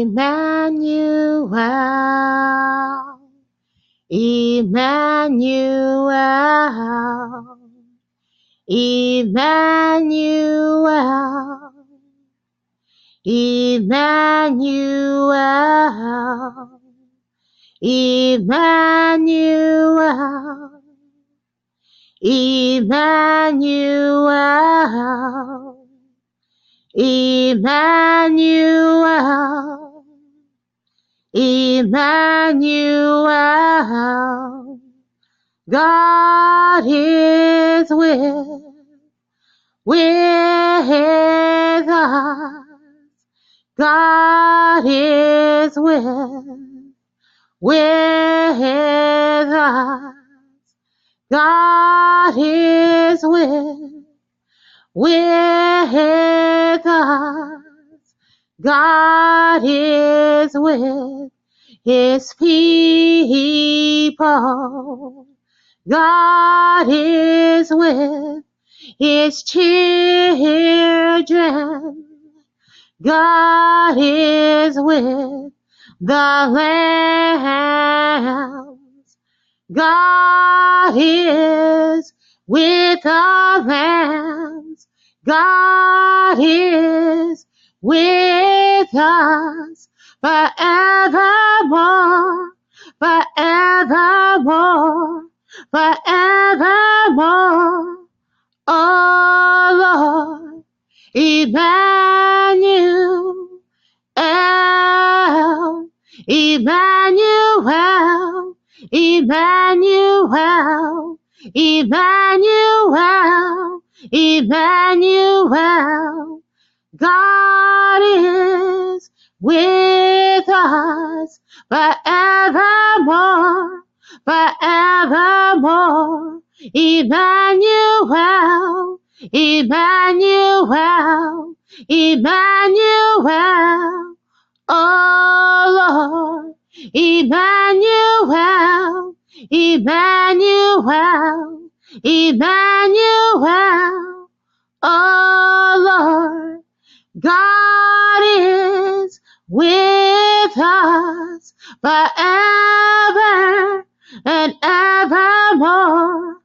Emmanuel, Emmanuel, Emmanuel, Emmanuel, Emmanuel, Emmanuel, Emmanuel, Emmanuel, God is with, with us. God is with, with us. God is with, with us. God is with his people. God is with his children. God is with the lambs. God is with the lambs. God is with us forevermore, forevermore, forevermore. Oh Lord, Emmanuel, Emmanuel, Emmanuel, Emmanuel, Emmanuel. God is with us forevermore, forevermore. Emmanuel, Emmanuel, Emmanuel. Oh Lord, Emmanuel, Emmanuel, Emmanuel. Oh Lord. God with us forever and evermore.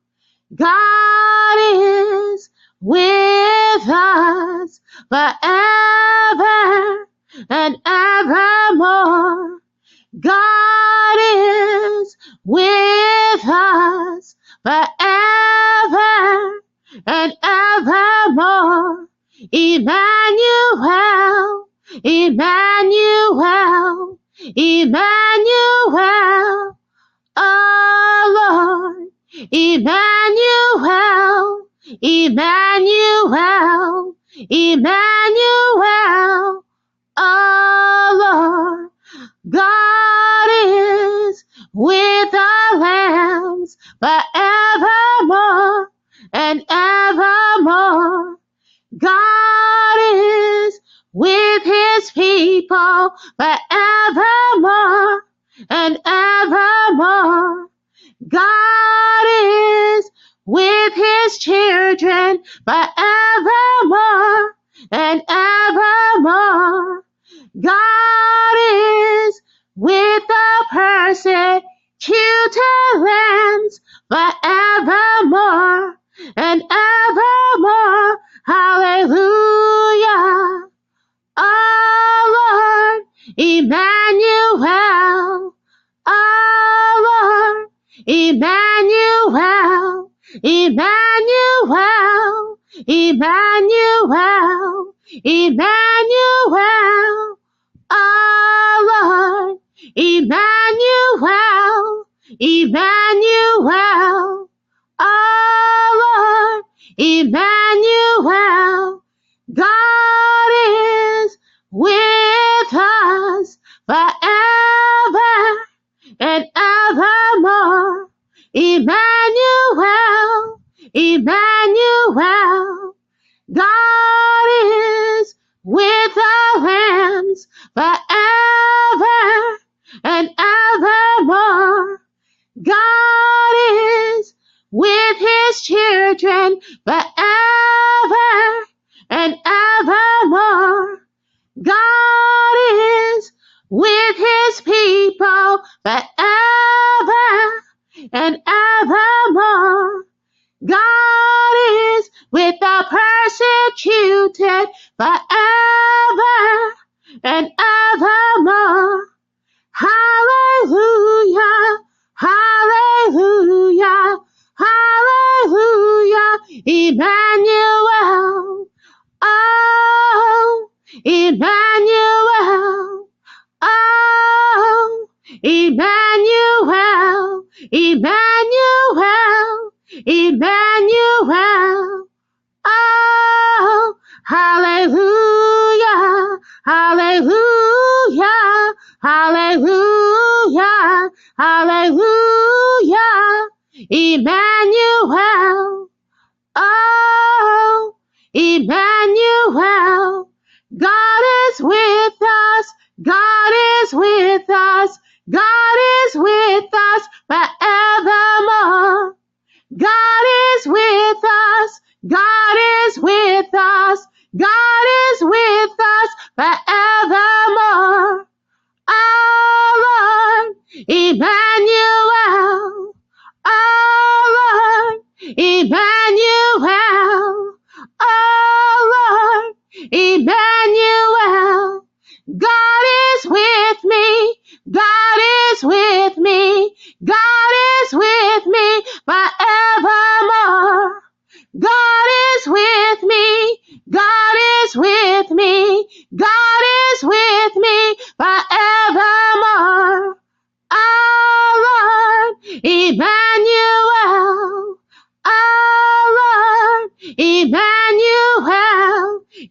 God is with us forever Emmanuel, Emmanuel, oh Lord, Emmanuel, Emmanuel, Emmanuel, oh Lord, God with his children forevermore and evermore. God is with the persecuted lands forevermore Emmanuel. Emmanuel. Emmanuel. Oh Lord, Emmanuel. Emmanuel. Oh Lord, Emmanuel, forever and evermore. God is with his children forever Emmanuel. Oh, hallelujah, hallelujah, hallelujah, hallelujah, Emmanuel. Oh, Emmanuel, God is with us, God is with us, God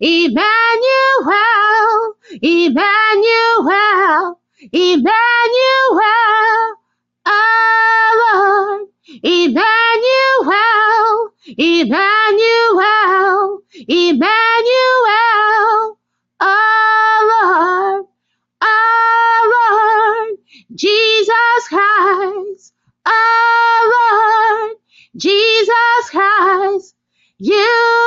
Emmanuel. Emmanuel. Emmanuel. Our Lord, Emmanuel. Emmanuel. Emmanuel. Our Lord our Lord Jesus Christ, our Lord Jesus Christ, you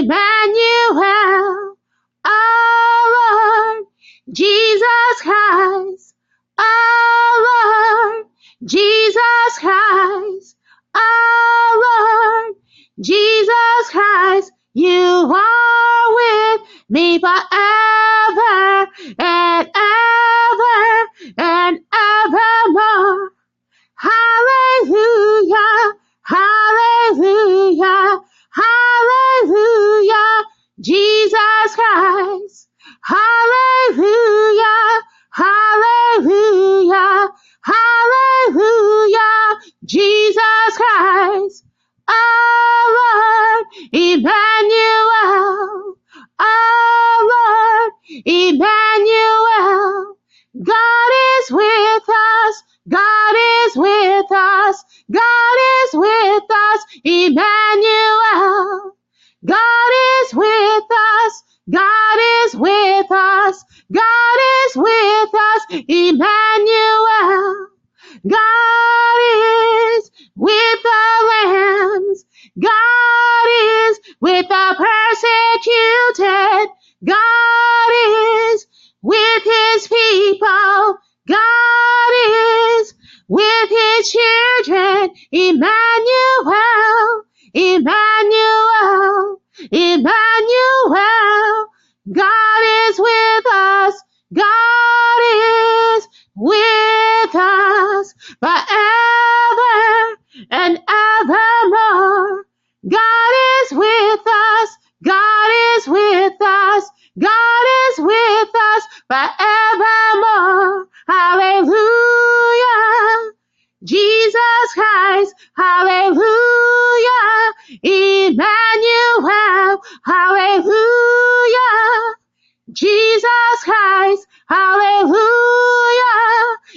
Emmanuel, our Lord Jesus Christ, our Lord Jesus Christ, our Lord, Jesus Christ, you are with me forever and ever and God is with us. God is with us. God is with us. Emmanuel. God is with the lambs. God is with the persecuted. God is with his people. God is with his children. Emmanuel. Christ, hallelujah,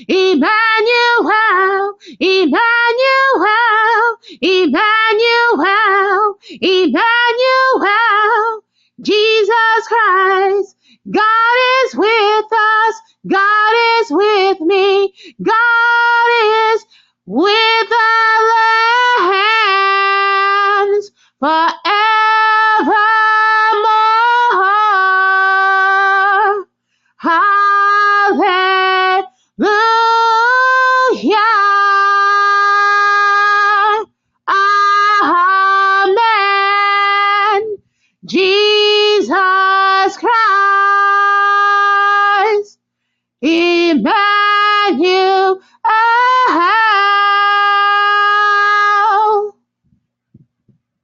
Emmanuel, Emmanuel, Emmanuel, Emmanuel, Jesus Christ, God is with